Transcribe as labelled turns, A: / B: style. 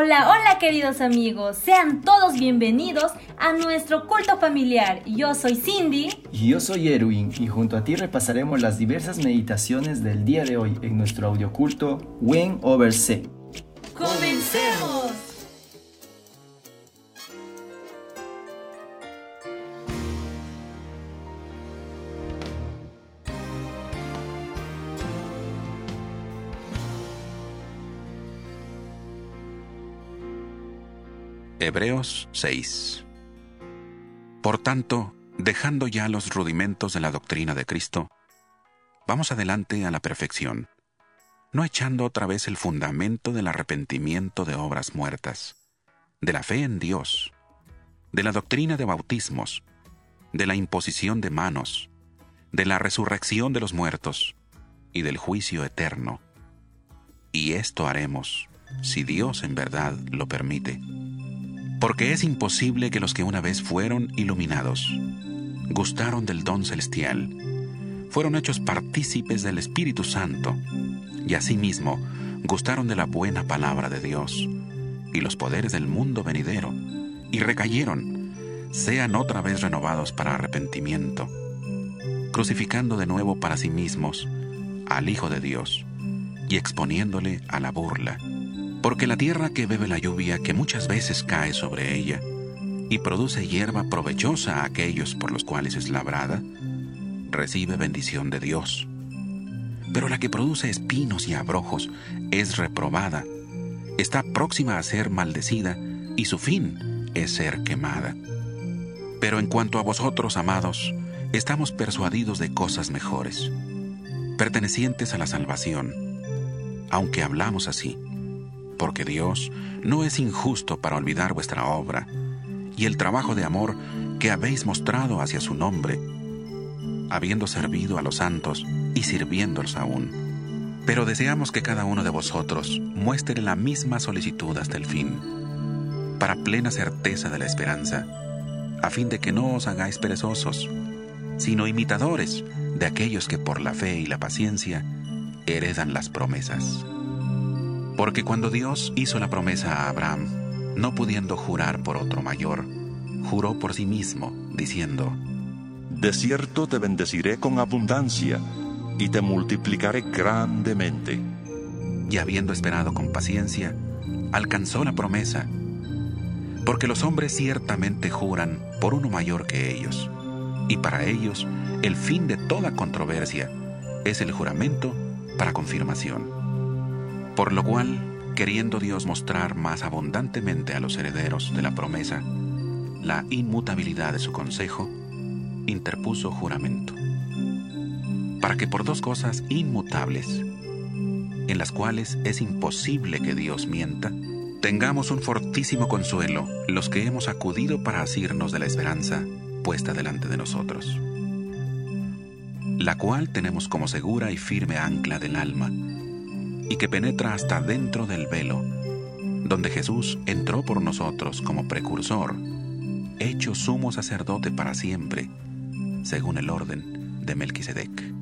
A: Hola, hola queridos amigos, sean todos bienvenidos a nuestro culto familiar. Yo soy Cindy.
B: Y yo soy Erwin y junto a ti repasaremos las diversas meditaciones del día de hoy en nuestro audioculto When Over C.
A: ¡Comencemos!
C: Hebreos 6 Por tanto, dejando ya los rudimentos de la doctrina de Cristo, vamos adelante a la perfección, no echando otra vez el fundamento del arrepentimiento de obras muertas, de la fe en Dios, de la doctrina de bautismos, de la imposición de manos, de la resurrección de los muertos y del juicio eterno. Y esto haremos, si Dios en verdad lo permite porque es imposible que los que una vez fueron iluminados, gustaron del don celestial, fueron hechos partícipes del Espíritu Santo, y asimismo gustaron de la buena palabra de Dios y los poderes del mundo venidero, y recayeron, sean otra vez renovados para arrepentimiento, crucificando de nuevo para sí mismos al Hijo de Dios y exponiéndole a la burla porque la tierra que bebe la lluvia que muchas veces cae sobre ella y produce hierba provechosa a aquellos por los cuales es labrada, recibe bendición de Dios. Pero la que produce espinos y abrojos es reprobada, está próxima a ser maldecida y su fin es ser quemada. Pero en cuanto a vosotros, amados, estamos persuadidos de cosas mejores, pertenecientes a la salvación, aunque hablamos así porque Dios no es injusto para olvidar vuestra obra y el trabajo de amor que habéis mostrado hacia su nombre, habiendo servido a los santos y sirviéndolos aún. Pero deseamos que cada uno de vosotros muestre la misma solicitud hasta el fin, para plena certeza de la esperanza, a fin de que no os hagáis perezosos, sino imitadores de aquellos que por la fe y la paciencia heredan las promesas. Porque cuando Dios hizo la promesa a Abraham, no pudiendo jurar por otro mayor, juró por sí mismo, diciendo,
D: De cierto te bendeciré con abundancia, y te multiplicaré grandemente.
C: Y habiendo esperado con paciencia, alcanzó la promesa, porque los hombres ciertamente juran por uno mayor que ellos, y para ellos el fin de toda controversia es el juramento para confirmación. Por lo cual, queriendo Dios mostrar más abundantemente a los herederos de la promesa la inmutabilidad de su consejo, interpuso juramento, para que por dos cosas inmutables, en las cuales es imposible que Dios mienta, tengamos un fortísimo consuelo los que hemos acudido para asirnos de la esperanza puesta delante de nosotros, la cual tenemos como segura y firme ancla del alma, y que penetra hasta dentro del velo, donde Jesús entró por nosotros como precursor, hecho sumo sacerdote para siempre, según el orden de Melquisedec.